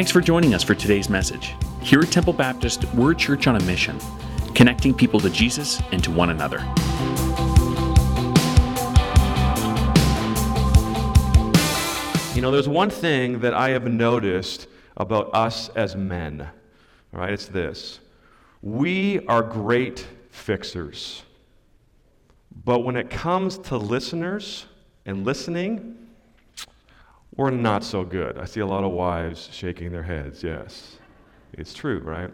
Thanks for joining us for today's message. Here at Temple Baptist, we're a church on a mission, connecting people to Jesus and to one another. You know, there's one thing that I have noticed about us as men, all right? It's this we are great fixers. But when it comes to listeners and listening, we're not so good. I see a lot of wives shaking their heads. Yes, it's true, right?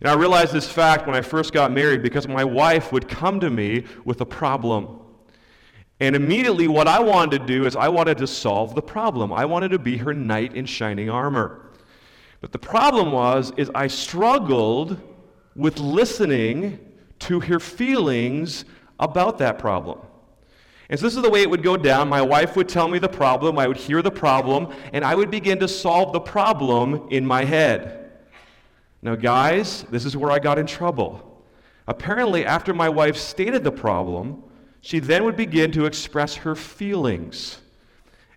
And I realized this fact when I first got married because my wife would come to me with a problem. And immediately, what I wanted to do is I wanted to solve the problem. I wanted to be her knight in shining armor. But the problem was, is I struggled with listening to her feelings about that problem. And so this is the way it would go down. My wife would tell me the problem, I would hear the problem, and I would begin to solve the problem in my head. Now, guys, this is where I got in trouble. Apparently, after my wife stated the problem, she then would begin to express her feelings.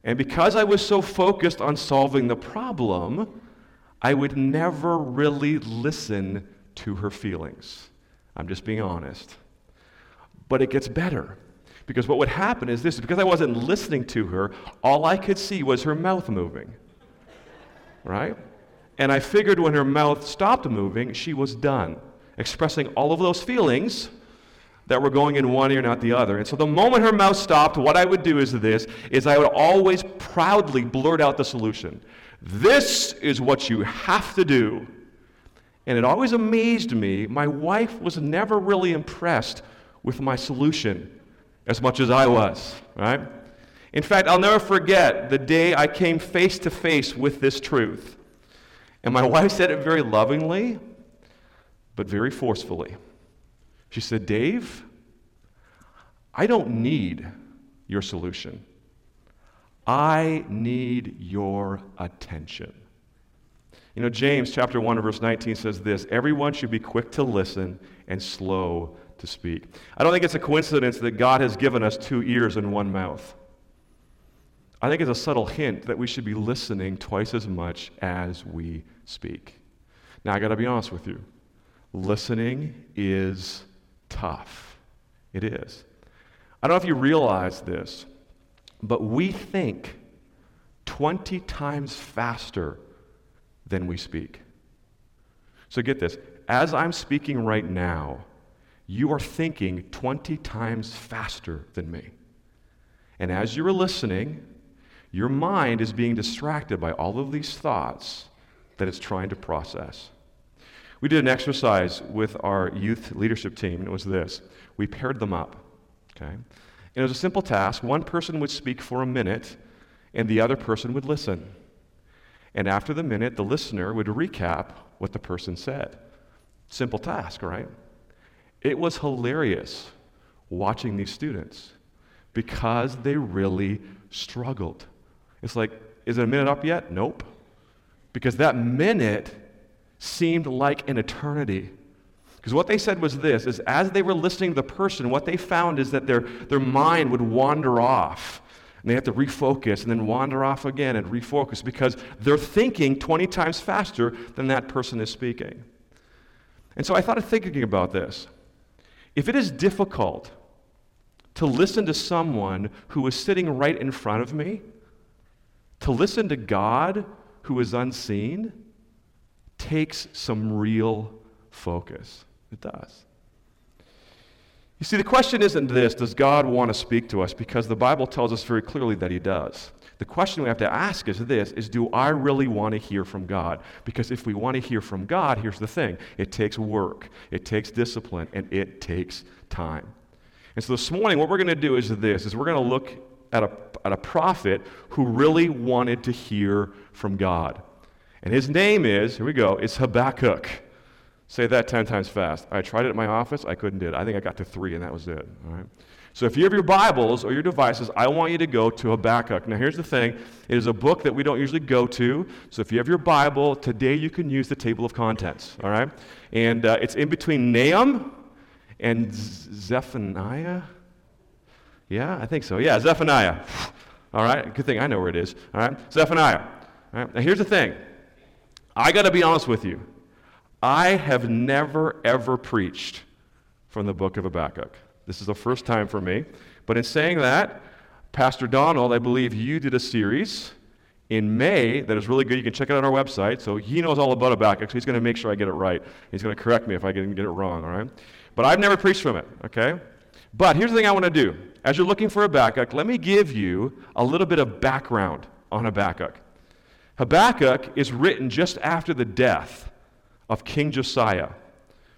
And because I was so focused on solving the problem, I would never really listen to her feelings. I'm just being honest. But it gets better. Because what would happen is this because I wasn't listening to her, all I could see was her mouth moving. Right? And I figured when her mouth stopped moving, she was done, expressing all of those feelings that were going in one ear, not the other. And so the moment her mouth stopped, what I would do is this, is I would always proudly blurt out the solution. This is what you have to do. And it always amazed me. My wife was never really impressed with my solution as much as I was, right? In fact, I'll never forget the day I came face to face with this truth. And my wife said it very lovingly, but very forcefully. She said, Dave, I don't need your solution. I need your attention. You know, James chapter 1 verse 19 says this Everyone should be quick to listen and slow to speak. I don't think it's a coincidence that God has given us two ears and one mouth. I think it's a subtle hint that we should be listening twice as much as we speak. Now, I got to be honest with you. Listening is tough. It is. I don't know if you realize this, but we think 20 times faster than we speak. So get this. As I'm speaking right now, you are thinking 20 times faster than me. And as you're listening, your mind is being distracted by all of these thoughts that it's trying to process. We did an exercise with our youth leadership team, and it was this we paired them up. Okay? And it was a simple task. One person would speak for a minute, and the other person would listen. And after the minute, the listener would recap what the person said. Simple task, right? It was hilarious watching these students because they really struggled. It's like, is it a minute up yet? Nope. Because that minute seemed like an eternity. Because what they said was this is as they were listening to the person, what they found is that their, their mind would wander off. And they have to refocus and then wander off again and refocus because they're thinking 20 times faster than that person is speaking. And so I thought of thinking about this. If it is difficult to listen to someone who is sitting right in front of me, to listen to God who is unseen, takes some real focus. It does. You see, the question isn't this Does God want to speak to us? Because the Bible tells us very clearly that He does. The question we have to ask is this is do I really want to hear from God? Because if we want to hear from God, here's the thing. It takes work, it takes discipline, and it takes time. And so this morning what we're going to do is this is we're going to look at a, at a prophet who really wanted to hear from God. And his name is, here we go, it's Habakkuk. Say that 10 times fast. I tried it at my office, I couldn't do it. I think I got to three, and that was it. All right? So if you have your Bibles or your devices, I want you to go to Habakkuk. Now, here's the thing it is a book that we don't usually go to. So if you have your Bible, today you can use the table of contents, all right? And uh, it's in between Nahum and Zephaniah. Yeah, I think so. Yeah, Zephaniah. All right, good thing I know where it is. All right, Zephaniah. All right, now here's the thing I got to be honest with you. I have never, ever preached from the book of Habakkuk. This is the first time for me. But in saying that, Pastor Donald, I believe you did a series in May that is really good. You can check it out on our website. So he knows all about Habakkuk, so he's going to make sure I get it right. He's going to correct me if I get, get it wrong, all right? But I've never preached from it, okay? But here's the thing I want to do. As you're looking for Habakkuk, let me give you a little bit of background on Habakkuk. Habakkuk is written just after the death of King Josiah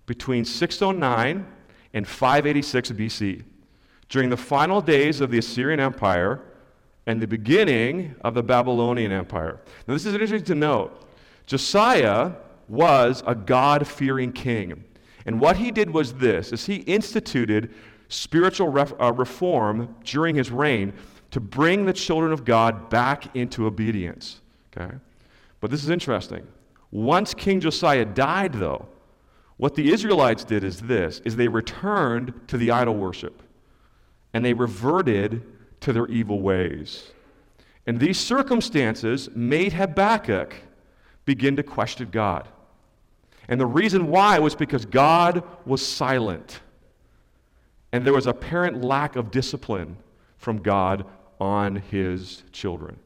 between 609 and 586 BC, during the final days of the Assyrian Empire and the beginning of the Babylonian Empire. Now, this is interesting to note. Josiah was a God fearing king. And what he did was this is he instituted spiritual ref, uh, reform during his reign to bring the children of God back into obedience. Okay? But this is interesting. Once King Josiah died, though, what the Israelites did is this is they returned to the idol worship and they reverted to their evil ways. And these circumstances made Habakkuk begin to question God. And the reason why was because God was silent. And there was apparent lack of discipline from God on his children.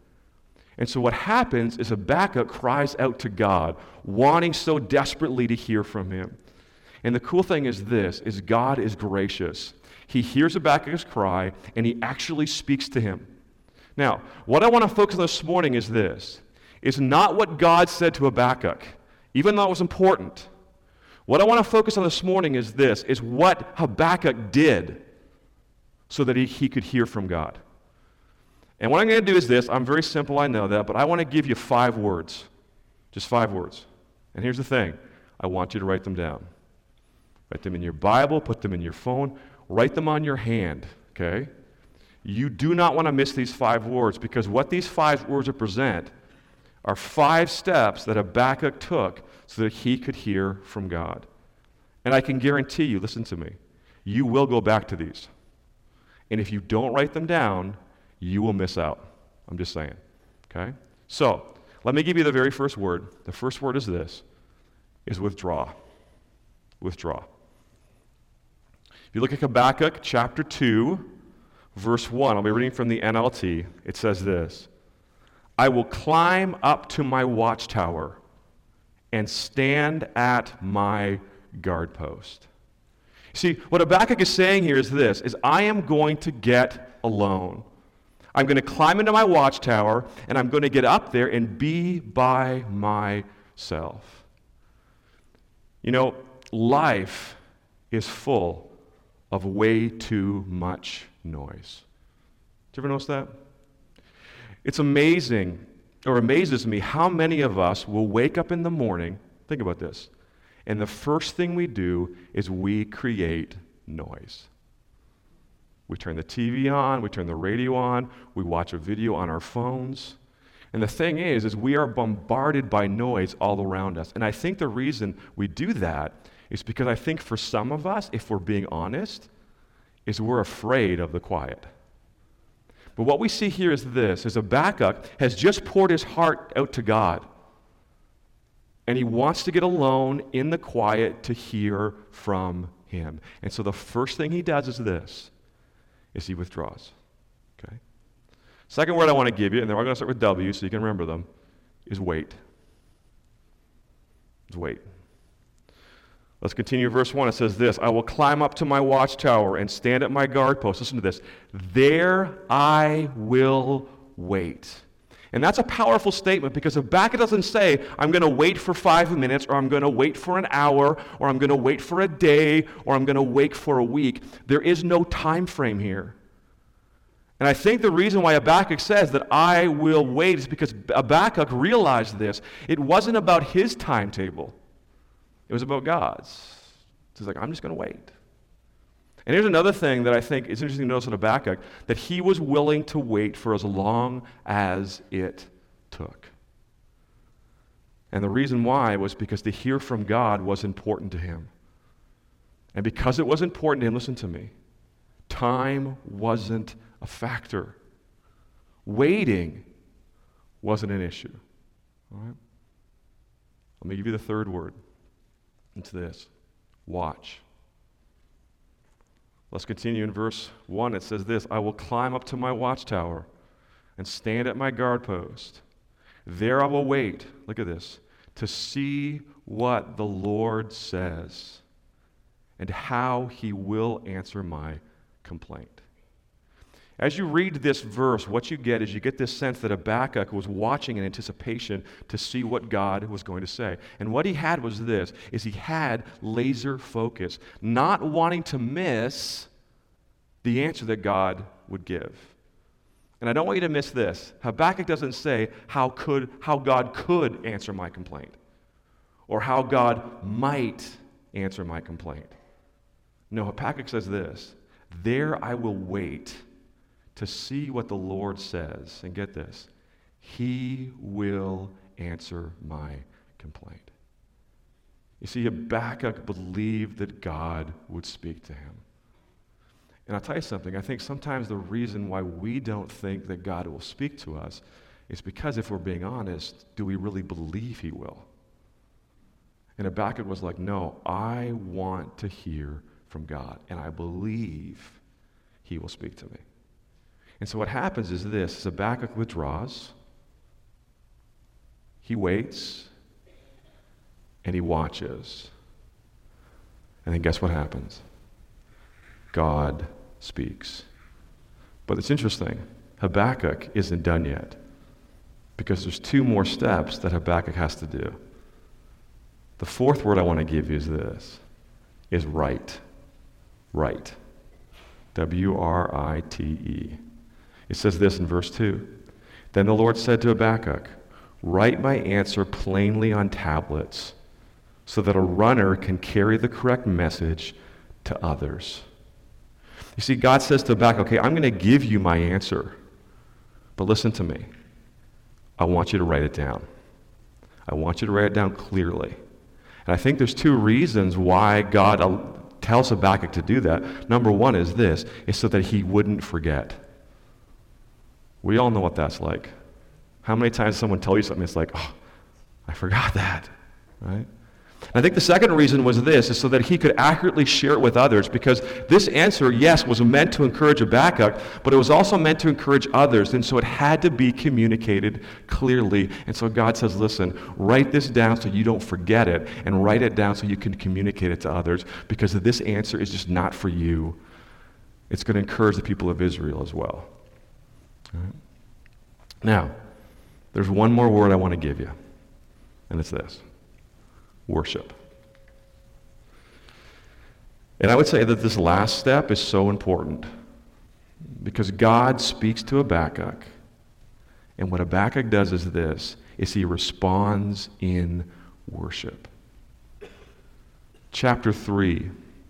And so what happens is Habakkuk cries out to God, wanting so desperately to hear from him. And the cool thing is this is God is gracious. He hears Habakkuk's cry and he actually speaks to him. Now, what I want to focus on this morning is this is not what God said to Habakkuk, even though it was important. What I want to focus on this morning is this is what Habakkuk did so that he, he could hear from God. And what I'm going to do is this I'm very simple, I know that, but I want to give you five words. Just five words. And here's the thing I want you to write them down. Write them in your Bible, put them in your phone, write them on your hand, okay? You do not want to miss these five words because what these five words represent are five steps that Habakkuk took so that he could hear from God. And I can guarantee you, listen to me, you will go back to these. And if you don't write them down, you will miss out. I'm just saying. Okay? So, let me give you the very first word. The first word is this is withdraw. Withdraw. If you look at Habakkuk chapter 2, verse 1, I'll be reading from the NLT. It says this I will climb up to my watchtower and stand at my guard post. See, what Habakkuk is saying here is this is I am going to get alone. I'm going to climb into my watchtower and I'm going to get up there and be by myself. You know, life is full of way too much noise. Did you ever notice that? It's amazing, or amazes me, how many of us will wake up in the morning, think about this, and the first thing we do is we create noise. We turn the TV on, we turn the radio on, we watch a video on our phones. And the thing is, is we are bombarded by noise all around us. And I think the reason we do that is because I think for some of us, if we're being honest, is we're afraid of the quiet. But what we see here is this is Habakkuk has just poured his heart out to God. And he wants to get alone in the quiet to hear from him. And so the first thing he does is this is he withdraws. Okay? Second word I want to give you, and then we're going to start with W so you can remember them, is wait. Is wait. Let's continue verse 1. It says this I will climb up to my watchtower and stand at my guard post. Listen to this. There I will wait. And that's a powerful statement because Habakkuk doesn't say, I'm going to wait for five minutes, or I'm going to wait for an hour, or I'm going to wait for a day, or I'm going to wait for a week. There is no time frame here. And I think the reason why Habakkuk says that I will wait is because Habakkuk realized this. It wasn't about his timetable, it was about God's. He's like, I'm just going to wait. And here's another thing that I think is interesting to notice in Habakkuk that he was willing to wait for as long as it took. And the reason why was because to hear from God was important to him. And because it was important to him, listen to me, time wasn't a factor. Waiting wasn't an issue. All right? Let me give you the third word. It's this watch. Let's continue in verse 1. It says this I will climb up to my watchtower and stand at my guard post. There I will wait, look at this, to see what the Lord says and how he will answer my complaint. As you read this verse, what you get is you get this sense that Habakkuk was watching in anticipation to see what God was going to say. And what he had was this is he had laser focus, not wanting to miss the answer that God would give. And I don't want you to miss this. Habakkuk doesn't say how could how God could answer my complaint or how God might answer my complaint. No, Habakkuk says this, there I will wait to see what the Lord says. And get this, he will answer my complaint. You see, Habakkuk believed that God would speak to him. And I'll tell you something, I think sometimes the reason why we don't think that God will speak to us is because, if we're being honest, do we really believe He will? And Habakkuk was like, No, I want to hear from God, and I believe He will speak to me. And so what happens is this Habakkuk withdraws, he waits, and he watches. And then guess what happens? God speaks. But it's interesting. Habakkuk isn't done yet because there's two more steps that Habakkuk has to do. The fourth word I want to give you is this is write. Write. W R I T E. It says this in verse 2. Then the Lord said to Habakkuk, Write my answer plainly on tablets so that a runner can carry the correct message to others. You see, God says to Habakkuk, okay, I'm going to give you my answer. But listen to me. I want you to write it down. I want you to write it down clearly. And I think there's two reasons why God uh, tells Habakkuk to do that. Number one is this, is so that he wouldn't forget. We all know what that's like. How many times someone tell you something, it's like, oh, I forgot that, right? And I think the second reason was this, is so that he could accurately share it with others, because this answer, yes, was meant to encourage Habakkuk, but it was also meant to encourage others, and so it had to be communicated clearly. And so God says, listen, write this down so you don't forget it, and write it down so you can communicate it to others, because this answer is just not for you. It's going to encourage the people of Israel as well. Right? Now, there's one more word I want to give you, and it's this worship. And I would say that this last step is so important because God speaks to Habakkuk. And what Habakkuk does is this is he responds in worship. Chapter 3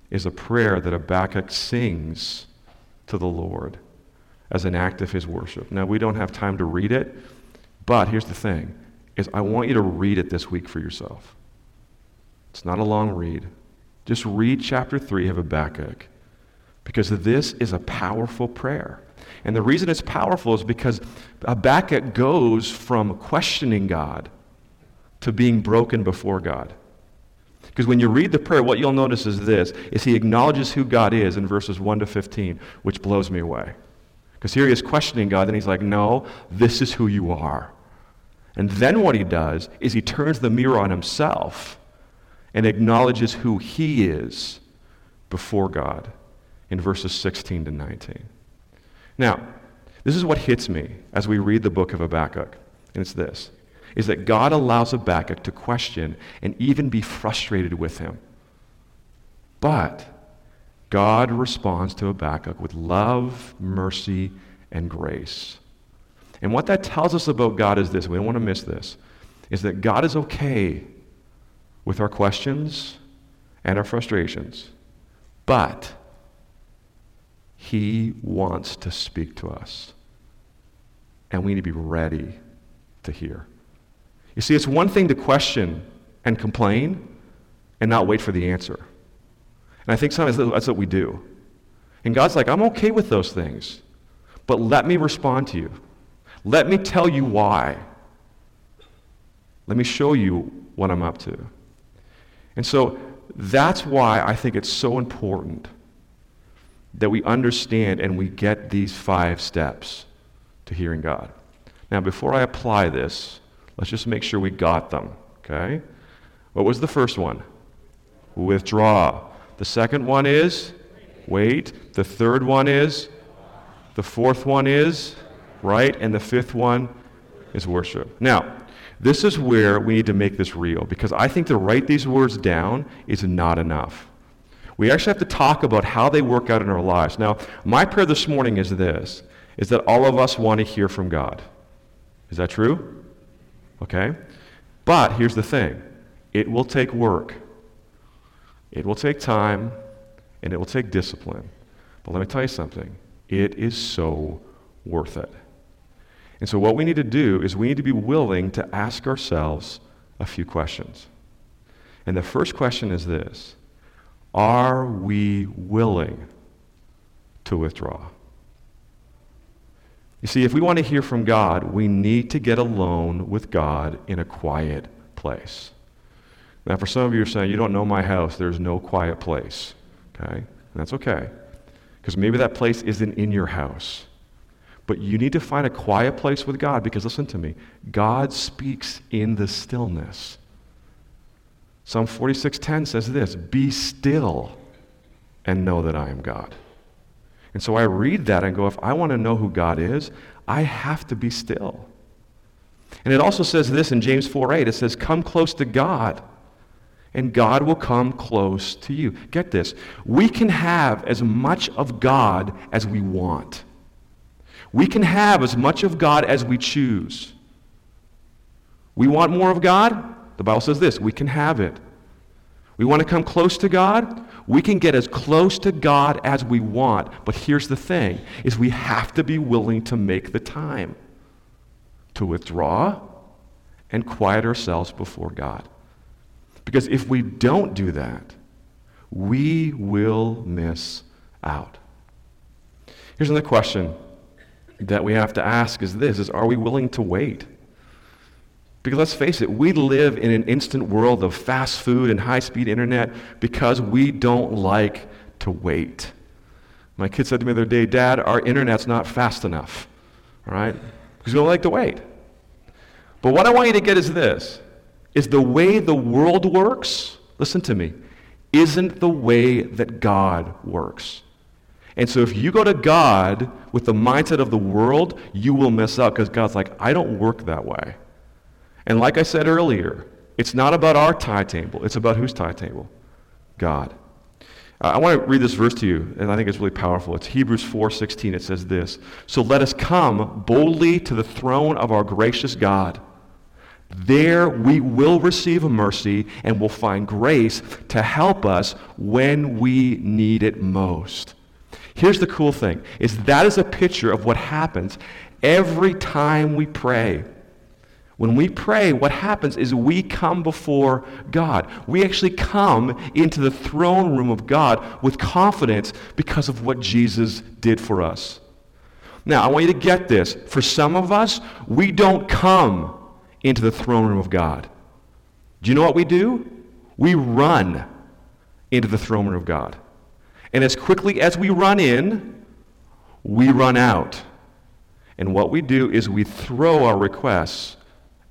is a prayer that Habakkuk sings to the Lord as an act of his worship. Now we don't have time to read it, but here's the thing is I want you to read it this week for yourself. It's not a long read. Just read chapter 3 of Habakkuk because this is a powerful prayer. And the reason it's powerful is because Habakkuk goes from questioning God to being broken before God. Because when you read the prayer, what you'll notice is this, is he acknowledges who God is in verses 1 to 15, which blows me away. Because here he is questioning God, and he's like, no, this is who you are. And then what he does is he turns the mirror on himself and acknowledges who he is before God in verses 16 to 19. Now, this is what hits me as we read the book of Habakkuk, and it's this is that God allows Habakkuk to question and even be frustrated with him. But God responds to Habakkuk with love, mercy, and grace. And what that tells us about God is this we don't want to miss this is that God is okay with our questions and our frustrations, but He wants to speak to us. And we need to be ready to hear. You see, it's one thing to question and complain and not wait for the answer. And I think sometimes that's what we do. And God's like, I'm okay with those things, but let me respond to you. Let me tell you why. Let me show you what I'm up to. And so that's why I think it's so important that we understand and we get these five steps to hearing God. Now, before I apply this, let's just make sure we got them, okay? What was the first one? Withdraw. The second one is wait. The third one is the fourth one is write. And the fifth one is worship. Now, this is where we need to make this real because I think to write these words down is not enough. We actually have to talk about how they work out in our lives. Now, my prayer this morning is this is that all of us want to hear from God. Is that true? Okay? But here's the thing. It will take work. It will take time and it will take discipline. But let me tell you something. It is so worth it. And so, what we need to do is we need to be willing to ask ourselves a few questions. And the first question is this Are we willing to withdraw? You see, if we want to hear from God, we need to get alone with God in a quiet place. Now, for some of you are saying, You don't know my house, there's no quiet place. Okay? And that's okay. Because maybe that place isn't in your house. But you need to find a quiet place with God because listen to me God speaks in the stillness. Psalm 46:10 says this, "Be still and know that I am God." And so I read that and go, if I want to know who God is, I have to be still. And it also says this in James 4:8. It says, "Come close to God, and God will come close to you." Get this. We can have as much of God as we want. We can have as much of God as we choose. We want more of God? The Bible says this we can have it. We want to come close to God? We can get as close to God as we want. But here's the thing is we have to be willing to make the time to withdraw and quiet ourselves before God. Because if we don't do that, we will miss out. Here's another question that we have to ask is this is are we willing to wait? Because let's face it, we live in an instant world of fast food and high speed internet because we don't like to wait. My kid said to me the other day, Dad, our internet's not fast enough. All right? Because we don't like to wait. But what I want you to get is this is the way the world works, listen to me, isn't the way that God works. And so if you go to God with the mindset of the world, you will miss out because God's like, I don't work that way. And like I said earlier, it's not about our timetable, it's about whose timetable? God. Uh, I want to read this verse to you, and I think it's really powerful. It's Hebrews 4:16. It says this: "So let us come boldly to the throne of our gracious God. There we will receive a mercy and will find grace to help us when we need it most." Here's the cool thing is that is a picture of what happens every time we pray. When we pray, what happens is we come before God. We actually come into the throne room of God with confidence because of what Jesus did for us. Now, I want you to get this. For some of us, we don't come into the throne room of God. Do you know what we do? We run into the throne room of God. And as quickly as we run in, we run out. And what we do is we throw our requests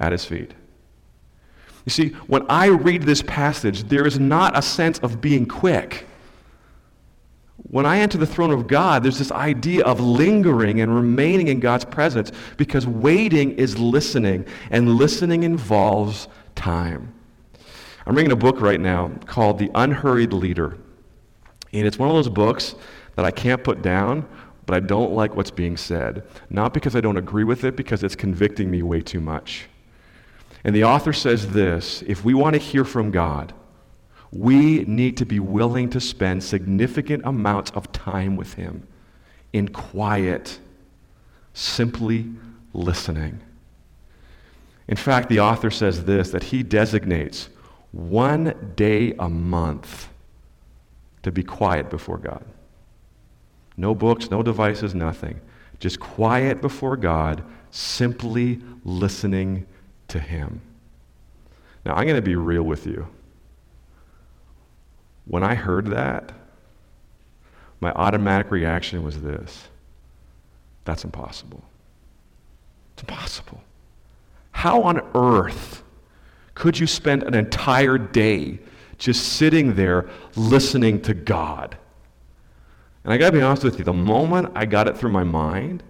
at his feet. You see, when I read this passage, there is not a sense of being quick. When I enter the throne of God, there's this idea of lingering and remaining in God's presence because waiting is listening, and listening involves time. I'm reading a book right now called The Unhurried Leader. And it's one of those books that I can't put down, but I don't like what's being said. Not because I don't agree with it, because it's convicting me way too much. And the author says this if we want to hear from God, we need to be willing to spend significant amounts of time with Him in quiet, simply listening. In fact, the author says this that he designates one day a month to be quiet before God. No books, no devices, nothing. Just quiet before God, simply listening to Him. Now, I'm going to be real with you. When I heard that, my automatic reaction was this that's impossible. It's impossible. How on earth could you spend an entire day just sitting there listening to God? And I got to be honest with you, the moment I got it through my mind,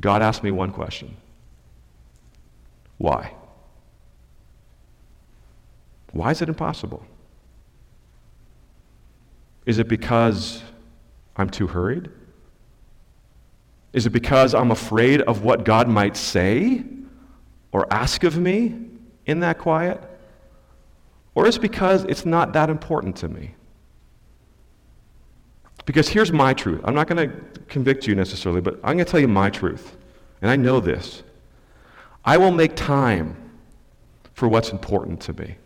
God asked me one question Why? Why is it impossible? Is it because I'm too hurried? Is it because I'm afraid of what God might say or ask of me in that quiet? Or is it because it's not that important to me? Because here's my truth. I'm not going to convict you necessarily, but I'm going to tell you my truth. And I know this. I will make time for what's important to me.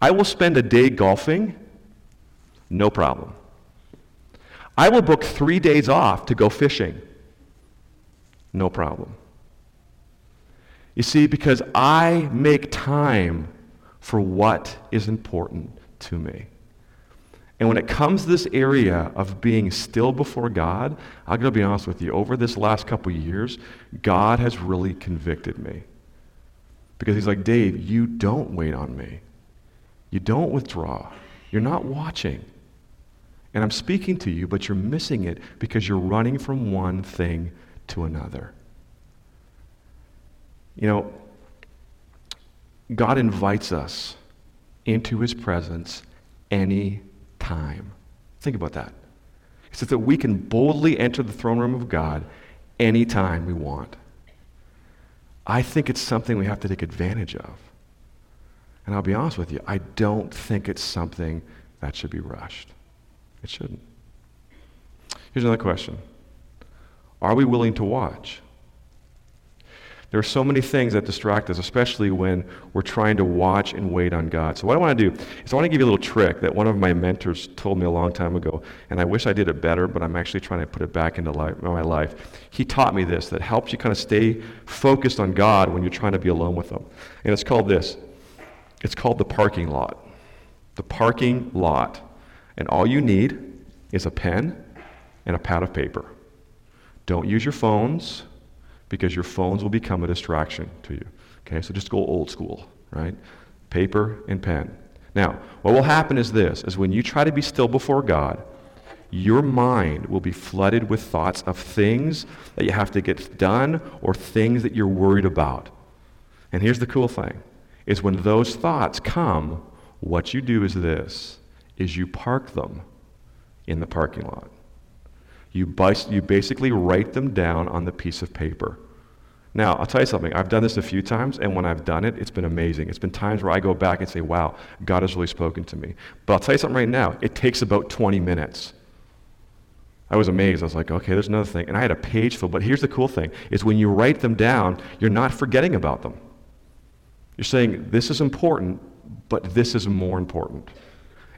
I will spend a day golfing, no problem. I will book three days off to go fishing, no problem. You see, because I make time for what is important to me. And when it comes to this area of being still before God, I'm going to be honest with you, over this last couple years, God has really convicted me. Because he's like, Dave, you don't wait on me. You don't withdraw. You're not watching. And I'm speaking to you, but you're missing it because you're running from one thing to another. You know, God invites us into his presence any time. Think about that. He says that we can boldly enter the throne room of God anytime we want. I think it's something we have to take advantage of. And I'll be honest with you, I don't think it's something that should be rushed. It shouldn't. Here's another question Are we willing to watch? There are so many things that distract us, especially when we're trying to watch and wait on God. So, what I want to do is I want to give you a little trick that one of my mentors told me a long time ago, and I wish I did it better, but I'm actually trying to put it back into life, my life. He taught me this that helps you kind of stay focused on God when you're trying to be alone with Him. And it's called this it's called the parking lot. The parking lot. And all you need is a pen and a pad of paper. Don't use your phones because your phones will become a distraction to you. Okay, so just go old school, right? Paper and pen. Now, what will happen is this is when you try to be still before God, your mind will be flooded with thoughts of things that you have to get done or things that you're worried about. And here's the cool thing is when those thoughts come, what you do is this is you park them in the parking lot. You, you basically write them down on the piece of paper. Now, I'll tell you something. I've done this a few times, and when I've done it, it's been amazing. It's been times where I go back and say, wow, God has really spoken to me. But I'll tell you something right now. It takes about 20 minutes. I was amazed. I was like, okay, there's another thing. And I had a page full. But here's the cool thing, is when you write them down, you're not forgetting about them. You're saying, this is important, but this is more important.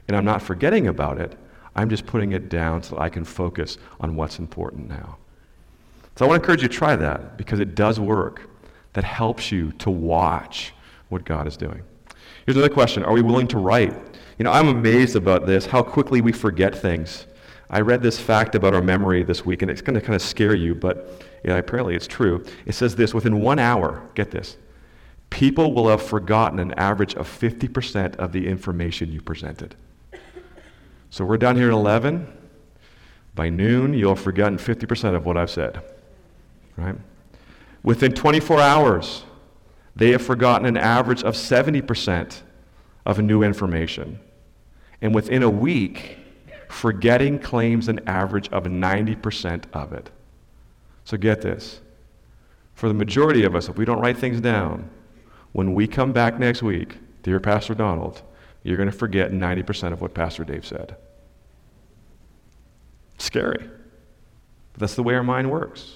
And I'm not forgetting about it. I'm just putting it down so that I can focus on what's important now. So I want to encourage you to try that because it does work. That helps you to watch what God is doing. Here's another question Are we willing to write? You know, I'm amazed about this, how quickly we forget things. I read this fact about our memory this week, and it's going to kind of scare you, but yeah, apparently it's true. It says this within one hour, get this, people will have forgotten an average of 50% of the information you presented. So we're down here at 11. By noon, you'll have forgotten 50% of what I've said. Right? Within 24 hours, they have forgotten an average of 70% of new information. And within a week, forgetting claims an average of 90% of it. So get this. For the majority of us, if we don't write things down, when we come back next week, dear Pastor Donald, you're going to forget 90% of what Pastor Dave said. Scary. But that's the way our mind works.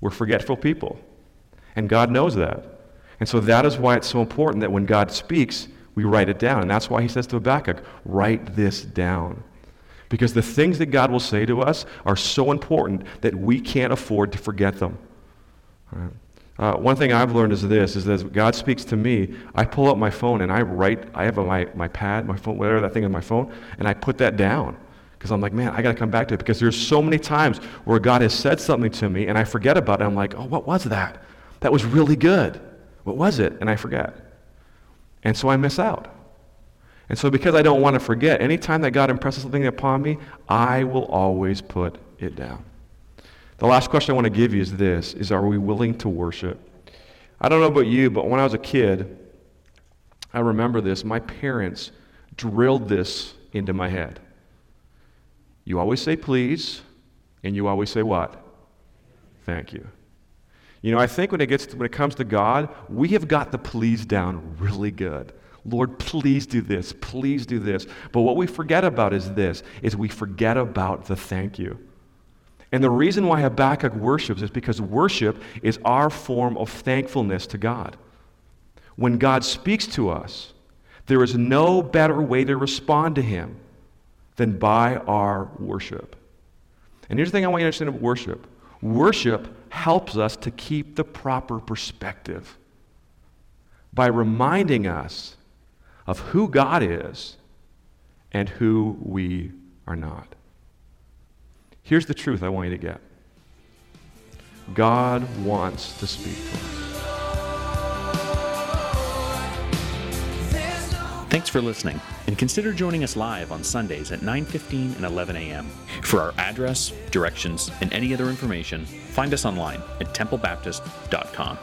We're forgetful people. And God knows that. And so that is why it's so important that when God speaks, we write it down. And that's why he says to Habakkuk, write this down. Because the things that God will say to us are so important that we can't afford to forget them. Uh, one thing I've learned is this: is that God speaks to me, I pull up my phone and I write. I have a, my my pad, my phone, whatever that thing on my phone, and I put that down because I'm like, man, I got to come back to it because there's so many times where God has said something to me and I forget about it. I'm like, oh, what was that? That was really good. What was it? And I forget, and so I miss out. And so, because I don't want to forget, anytime that God impresses something upon me, I will always put it down. The last question I want to give you is this is are we willing to worship? I don't know about you, but when I was a kid, I remember this. My parents drilled this into my head. You always say please, and you always say what? Thank you. You know, I think when it gets to, when it comes to God, we have got the please down really good. Lord, please do this. Please do this. But what we forget about is this is we forget about the thank you. And the reason why Habakkuk worships is because worship is our form of thankfulness to God. When God speaks to us, there is no better way to respond to him than by our worship. And here's the thing I want you to understand about worship worship helps us to keep the proper perspective by reminding us of who God is and who we are not. Here's the truth I want you to get God wants to speak to us. Thanks for listening, and consider joining us live on Sundays at 9:15 and 11 a.m. For our address, directions, and any other information, find us online at templebaptist.com.